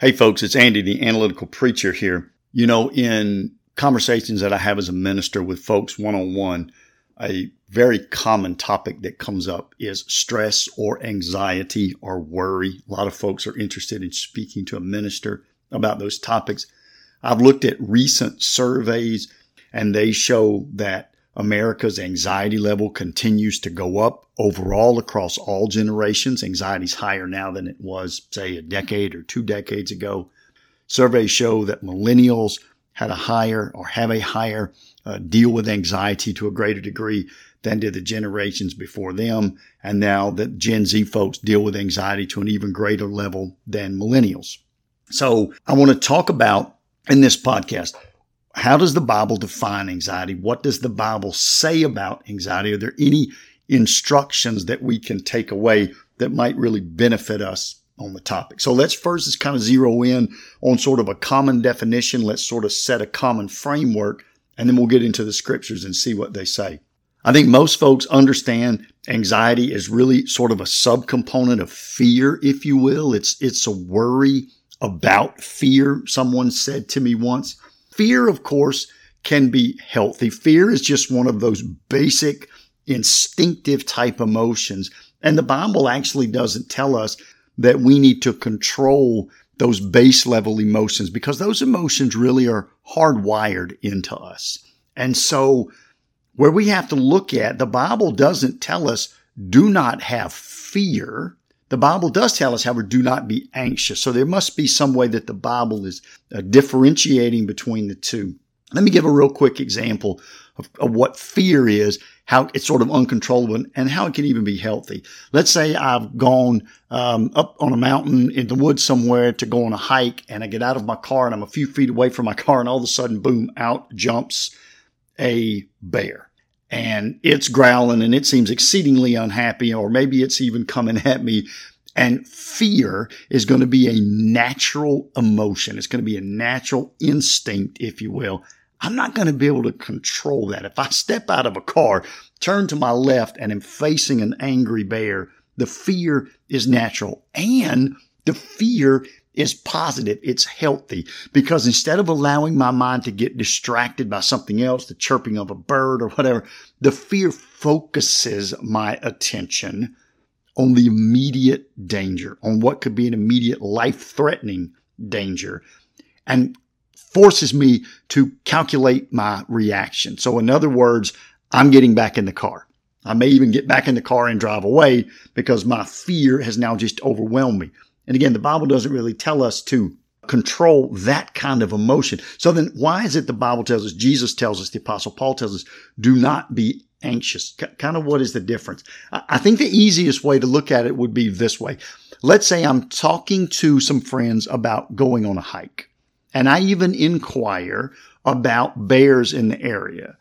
Hey folks, it's Andy, the analytical preacher here. You know, in conversations that I have as a minister with folks one on one, a very common topic that comes up is stress or anxiety or worry. A lot of folks are interested in speaking to a minister about those topics. I've looked at recent surveys and they show that America's anxiety level continues to go up overall across all generations. Anxiety is higher now than it was, say, a decade or two decades ago. Surveys show that millennials had a higher or have a higher uh, deal with anxiety to a greater degree than did the generations before them. And now that Gen Z folks deal with anxiety to an even greater level than millennials. So I want to talk about in this podcast how does the Bible define anxiety? What does the Bible say about anxiety? Are there any instructions that we can take away that might really benefit us on the topic? So let's first just kind of zero in on sort of a common definition. Let's sort of set a common framework and then we'll get into the scriptures and see what they say. I think most folks understand anxiety is really sort of a subcomponent of fear, if you will. It's, it's a worry about fear. Someone said to me once, Fear, of course, can be healthy. Fear is just one of those basic instinctive type emotions. And the Bible actually doesn't tell us that we need to control those base level emotions because those emotions really are hardwired into us. And so where we have to look at, the Bible doesn't tell us do not have fear. The Bible does tell us, however, do not be anxious. So there must be some way that the Bible is uh, differentiating between the two. Let me give a real quick example of, of, what fear is, how it's sort of uncontrollable, and how it can even be healthy. Let's say I've gone um, up on a mountain in the woods somewhere to go on a hike, and I get out of my car, and I'm a few feet away from my car, and all of a sudden, boom, out jumps a bear and it's growling and it seems exceedingly unhappy, or maybe it's even coming at me. And fear is going to be a natural emotion. It's going to be a natural instinct, if you will. I'm not going to be able to control that. If I step out of a car, turn to my left, and am facing an angry bear, the fear is natural. And the fear is positive. It's healthy because instead of allowing my mind to get distracted by something else, the chirping of a bird or whatever, the fear focuses my attention on the immediate danger, on what could be an immediate life threatening danger and forces me to calculate my reaction. So in other words, I'm getting back in the car. I may even get back in the car and drive away because my fear has now just overwhelmed me. And again, the Bible doesn't really tell us to control that kind of emotion. So then why is it the Bible tells us, Jesus tells us, the apostle Paul tells us, do not be anxious? kind of what is the difference? I think the easiest way to look at it would be this way. Let's say I'm talking to some friends about going on a hike and I even inquire about bears in the area.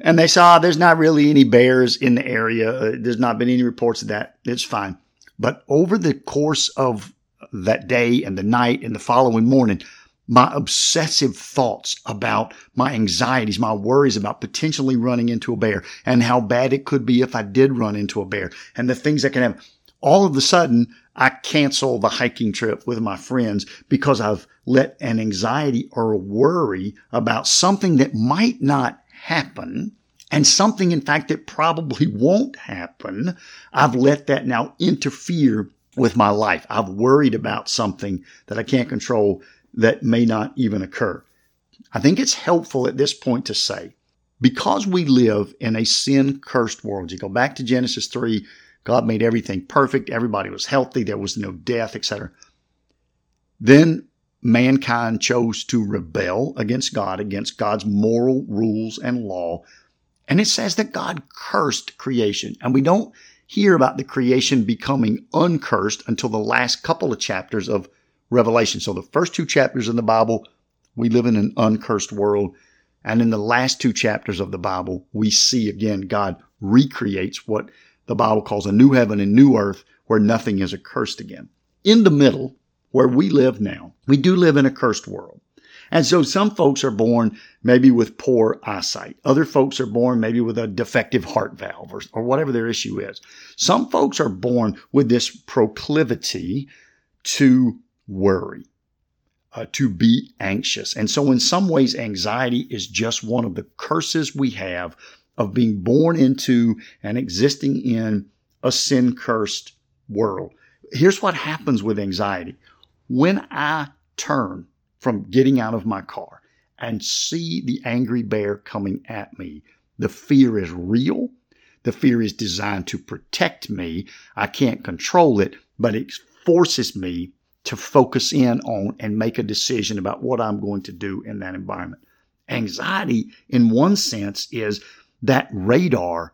And they saw oh, there's not really any bears in the area. Uh, there's not been any reports of that. It's fine. But over the course of that day and the night and the following morning, my obsessive thoughts about my anxieties, my worries about potentially running into a bear and how bad it could be if I did run into a bear and the things that can happen. All of a sudden, I cancel the hiking trip with my friends because I've let an anxiety or a worry about something that might not happen and something, in fact, that probably won't happen, I've let that now interfere with my life. I've worried about something that I can't control that may not even occur. I think it's helpful at this point to say, because we live in a sin cursed world, you go back to Genesis 3, God made everything perfect, everybody was healthy, there was no death, etc. Then mankind chose to rebel against God, against God's moral rules and law, and it says that God cursed creation. And we don't hear about the creation becoming uncursed until the last couple of chapters of Revelation. So the first two chapters in the Bible, we live in an uncursed world. And in the last two chapters of the Bible, we see again God recreates what the Bible calls a new heaven and new earth where nothing is accursed again. In the middle, where we live now, we do live in a cursed world. And so some folks are born maybe with poor eyesight. Other folks are born maybe with a defective heart valve or, or whatever their issue is. Some folks are born with this proclivity to worry. uh, to be anxious. And so, in some ways, anxiety is just one of the curses we have of being born into and existing in a sin cursed world. Here's what happens with anxiety when I turn from getting out of my car and see the angry bear coming at me, the fear is real. The fear is designed to protect me. I can't control it, but it forces me to focus in on and make a decision about what I'm going to do in that environment. Anxiety, in one sense, is that radar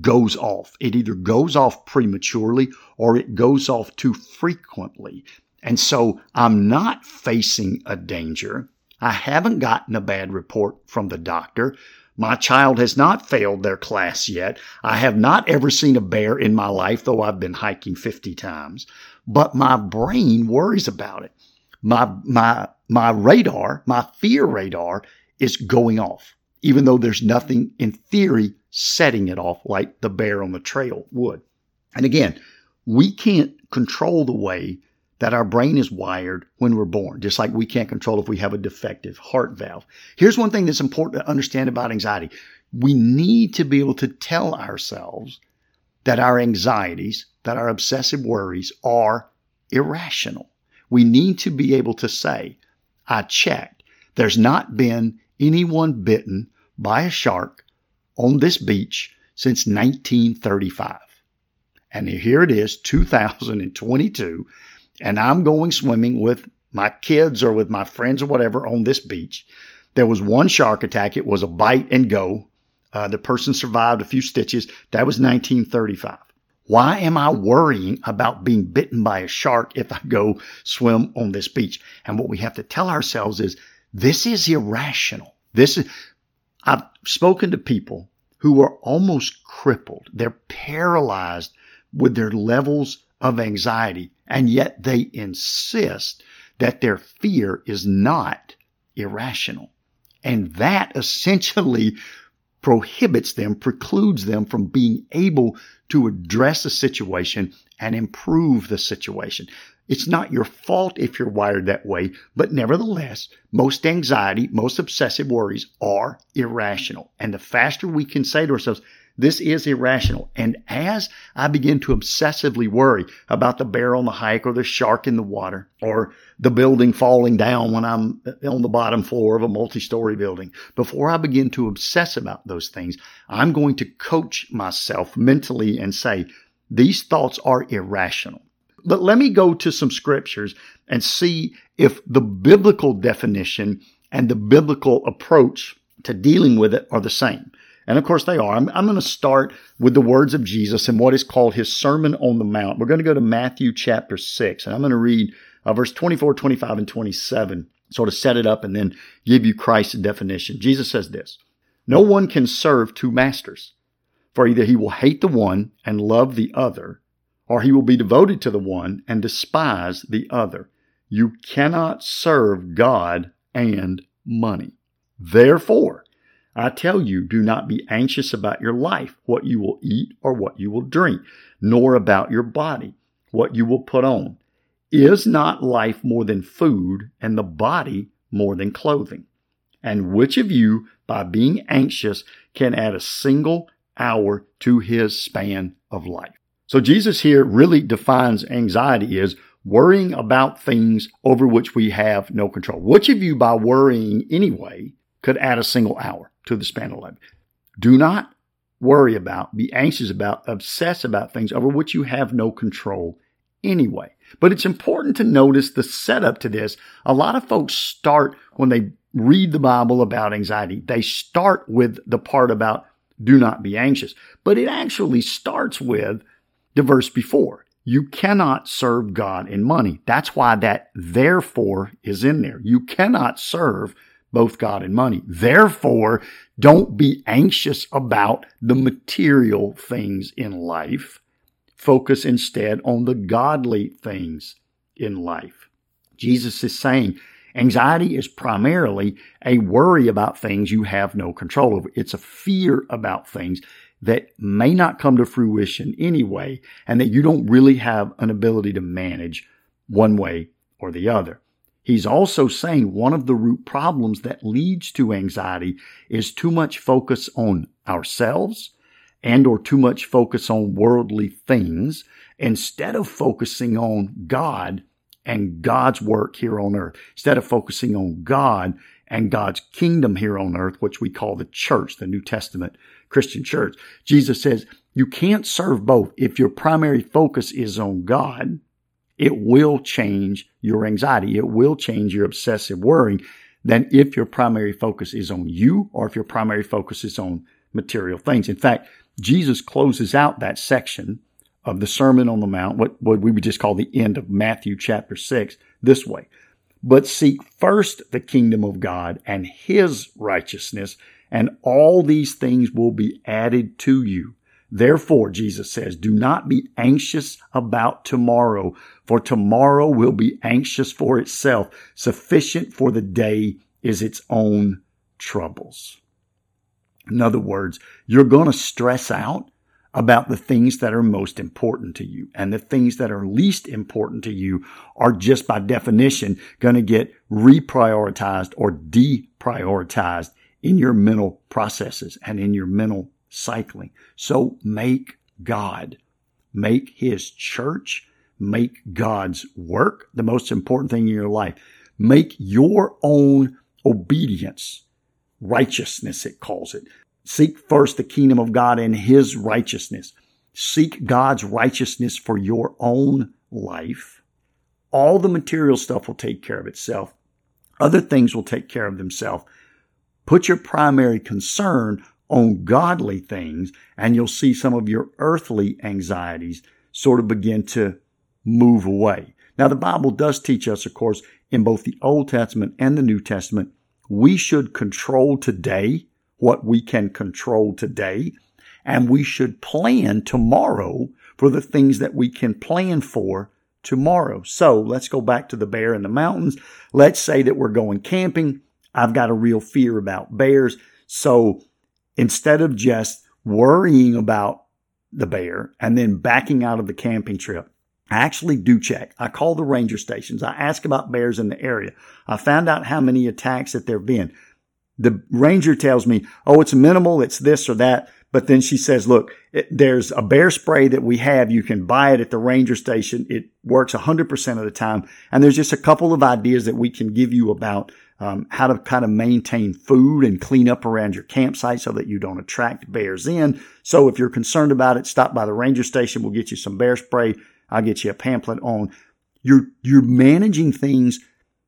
goes off. It either goes off prematurely or it goes off too frequently. And so I'm not facing a danger. I haven't gotten a bad report from the doctor. My child has not failed their class yet. I have not ever seen a bear in my life, though I've been hiking 50 times. But my brain worries about it. My, my, my radar, my fear radar is going off, even though there's nothing in theory setting it off like the bear on the trail would. And again, we can't control the way that our brain is wired when we're born, just like we can't control if we have a defective heart valve. Here's one thing that's important to understand about anxiety. We need to be able to tell ourselves that our anxieties, that our obsessive worries are irrational. We need to be able to say, I checked. There's not been anyone bitten by a shark on this beach since 1935. And here it is, 2022 and I'm going swimming with my kids or with my friends or whatever on this beach. There was one shark attack. It was a bite and go. Uh, the person survived a few stitches. That was 1935. Why am I worrying about being bitten by a shark if I go swim on this beach? And what we have to tell ourselves is this is irrational. This is, I've spoken to people who are almost crippled. They're paralyzed with their levels of anxiety, and yet they insist that their fear is not irrational. And that essentially prohibits them, precludes them from being able to address the situation and improve the situation. It's not your fault if you're wired that way, but nevertheless, most anxiety, most obsessive worries are irrational. And the faster we can say to ourselves, this is irrational. And as I begin to obsessively worry about the bear on the hike or the shark in the water or the building falling down when I'm on the bottom floor of a multi-story building, before I begin to obsess about those things, I'm going to coach myself mentally and say, these thoughts are irrational. But let me go to some scriptures and see if the biblical definition and the biblical approach to dealing with it are the same. And of course they are. I'm, I'm going to start with the words of Jesus and what is called his Sermon on the Mount. We're going to go to Matthew chapter 6, and I'm going to read uh, verse 24, 25, and 27, sort of set it up and then give you Christ's definition. Jesus says this No one can serve two masters, for either he will hate the one and love the other, or he will be devoted to the one and despise the other. You cannot serve God and money. Therefore, I tell you, do not be anxious about your life, what you will eat or what you will drink, nor about your body, what you will put on. Is not life more than food and the body more than clothing? And which of you, by being anxious, can add a single hour to his span of life? So Jesus here really defines anxiety as worrying about things over which we have no control. Which of you, by worrying anyway, could add a single hour? To the span of life. Do not worry about, be anxious about, obsess about things over which you have no control anyway. But it's important to notice the setup to this. A lot of folks start when they read the Bible about anxiety, they start with the part about do not be anxious. But it actually starts with the verse before. You cannot serve God and money. That's why that therefore is in there. You cannot serve both God and money. Therefore, don't be anxious about the material things in life. Focus instead on the godly things in life. Jesus is saying anxiety is primarily a worry about things you have no control over. It's a fear about things that may not come to fruition anyway, and that you don't really have an ability to manage one way or the other. He's also saying one of the root problems that leads to anxiety is too much focus on ourselves and or too much focus on worldly things instead of focusing on God and God's work here on earth. Instead of focusing on God and God's kingdom here on earth, which we call the church, the New Testament Christian church. Jesus says you can't serve both. If your primary focus is on God, it will change your anxiety. It will change your obsessive worrying than if your primary focus is on you or if your primary focus is on material things. In fact, Jesus closes out that section of the Sermon on the Mount, what, what we would just call the end of Matthew chapter 6, this way. But seek first the kingdom of God and his righteousness, and all these things will be added to you. Therefore, Jesus says, do not be anxious about tomorrow, for tomorrow will be anxious for itself. Sufficient for the day is its own troubles. In other words, you're going to stress out about the things that are most important to you. And the things that are least important to you are just by definition going to get reprioritized or deprioritized in your mental processes and in your mental cycling. So make God, make his church, make God's work the most important thing in your life. Make your own obedience righteousness, it calls it. Seek first the kingdom of God and his righteousness. Seek God's righteousness for your own life. All the material stuff will take care of itself. Other things will take care of themselves. Put your primary concern on godly things and you'll see some of your earthly anxieties sort of begin to move away. Now, the Bible does teach us, of course, in both the Old Testament and the New Testament, we should control today what we can control today, and we should plan tomorrow for the things that we can plan for tomorrow. So let's go back to the bear in the mountains. Let's say that we're going camping. I've got a real fear about bears. So instead of just worrying about the bear and then backing out of the camping trip, I actually do check. I call the ranger stations. I ask about bears in the area. I found out how many attacks that there have been. The ranger tells me, oh, it's minimal. It's this or that. But then she says, look, it, there's a bear spray that we have. You can buy it at the ranger station. It works 100% of the time. And there's just a couple of ideas that we can give you about um, how to kind of maintain food and clean up around your campsite so that you don't attract bears in. So if you're concerned about it, stop by the ranger station. We'll get you some bear spray. I'll get you a pamphlet on you're, you're managing things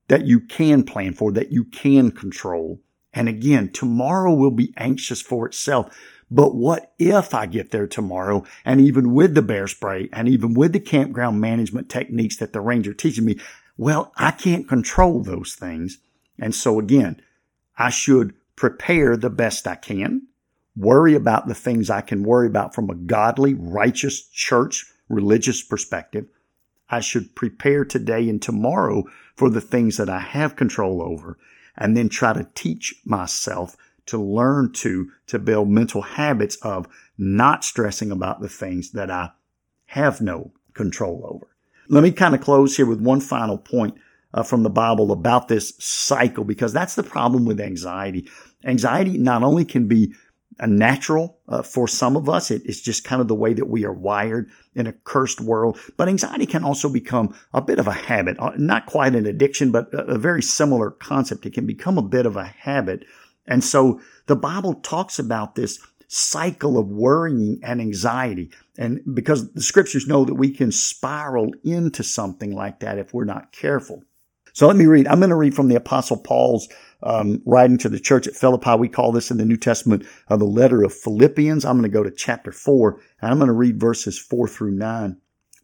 that you can plan for, that you can control. And again, tomorrow will be anxious for itself. But what if I get there tomorrow and even with the bear spray and even with the campground management techniques that the ranger teaches me? Well, I can't control those things. And so again, I should prepare the best I can, worry about the things I can worry about from a godly, righteous church, religious perspective. I should prepare today and tomorrow for the things that I have control over and then try to teach myself to learn to, to build mental habits of not stressing about the things that I have no control over. Let me kind of close here with one final point uh, from the Bible about this cycle because that's the problem with anxiety. Anxiety not only can be a natural uh, for some of us. It, it's just kind of the way that we are wired in a cursed world. But anxiety can also become a bit of a habit, uh, not quite an addiction, but a, a very similar concept. It can become a bit of a habit. And so the Bible talks about this cycle of worrying and anxiety. And because the scriptures know that we can spiral into something like that if we're not careful. So let me read. I'm going to read from the Apostle Paul's um, writing to the church at Philippi. We call this in the New Testament uh, the letter of Philippians. I'm going to go to chapter 4, and I'm going to read verses 4 through 9.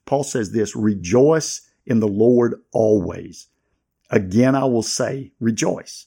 Paul says this Rejoice in the Lord always. Again, I will say, rejoice.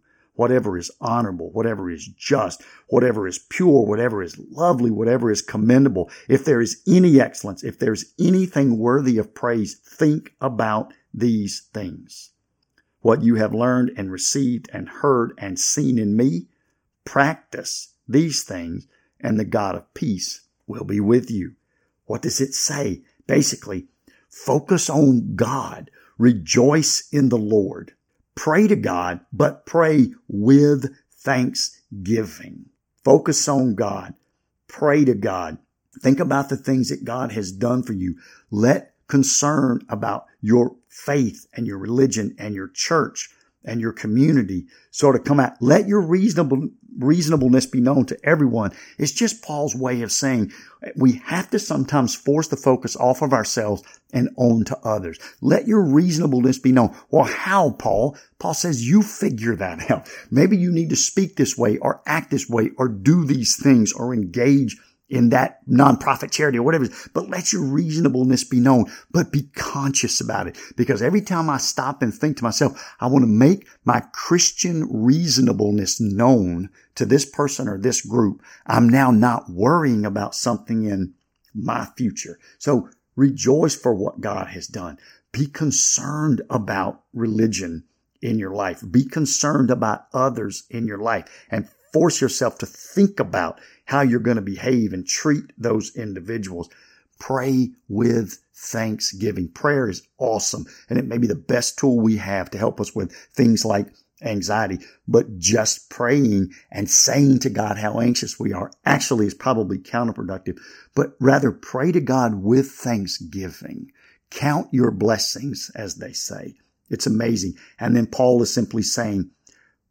whatever is honorable, whatever is just, whatever is pure, whatever is lovely, whatever is commendable, if there is any excellence, if there's anything worthy of praise, think about these things. What you have learned and received and heard and seen in me, practice these things, and the God of peace will be with you. What does it say? Basically, focus on God. Rejoice in the Lord. Pray to God, but pray with thanksgiving. Focus on God. Pray to God. Think about the things that God has done for you. Let concern about your faith and your religion and your church and your community sort of come out. Let your reasonable reasonableness be known to everyone. It's just Paul's way of saying we have to sometimes force the focus off of ourselves and on to others. Let your reasonableness be known. Well, how, Paul? Paul says you figure that out. Maybe you need to speak this way or act this way or do these things or engage in that nonprofit charity or whatever. But let your reasonableness be known, but be conscious about it. Because every time I stop and think to myself, I want to make my Christian reasonableness known to this person or this group. I'm now not worrying about something in my future. So rejoice for what God has done. Be concerned about religion in your life. Be concerned about others in your life and force yourself to think about how you're going to behave and treat those individuals. Pray with thanksgiving. Prayer is awesome and it may be the best tool we have to help us with things like anxiety, but just praying and saying to God how anxious we are actually is probably counterproductive, but rather pray to God with thanksgiving. Count your blessings, as they say. It's amazing. And then Paul is simply saying,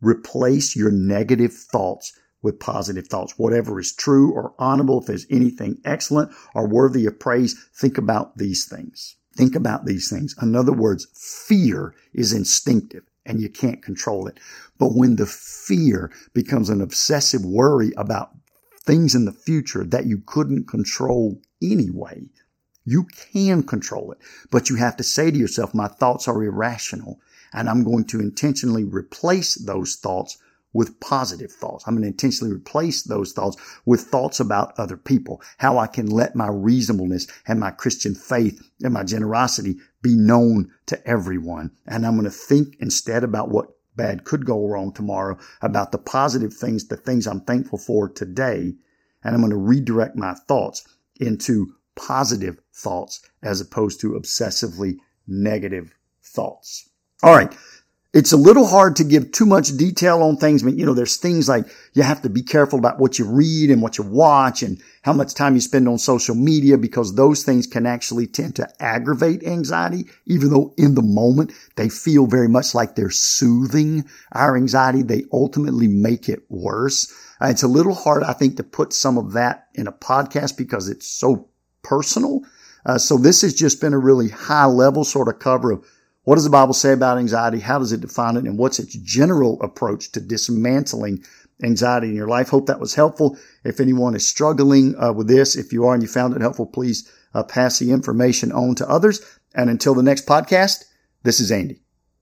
replace your negative thoughts with positive thoughts. Whatever is true or honorable, if there's anything excellent or worthy of praise, think about these things. Think about these things. In other words, fear is instinctive and you can't control it. But when the fear becomes an obsessive worry about things in the future that you couldn't control anyway, you can control it. But you have to say to yourself, my thoughts are irrational and I'm going to intentionally replace those thoughts with positive thoughts. I'm going to intentionally replace those thoughts with thoughts about other people, how I can let my reasonableness and my Christian faith and my generosity be known to everyone. And I'm going to think instead about what bad could go wrong tomorrow, about the positive things, the things I'm thankful for today. And I'm going to redirect my thoughts into positive thoughts as opposed to obsessively negative thoughts. All right. It's a little hard to give too much detail on things. Mean, you know, there's things like you have to be careful about what you read and what you watch and how much time you spend on social media because those things can actually tend to aggravate anxiety, even though in the moment they feel very much like they're soothing our anxiety. They ultimately make it worse. Uh, it's a little hard, I think, to put some of that in a podcast because it's so personal. Uh, so this has just been a really high level sort of cover of what does the Bible say about anxiety? How does it define it? And what's its general approach to dismantling anxiety in your life? Hope that was helpful. If anyone is struggling uh, with this, if you are and you found it helpful, please uh, pass the information on to others. And until the next podcast, this is Andy.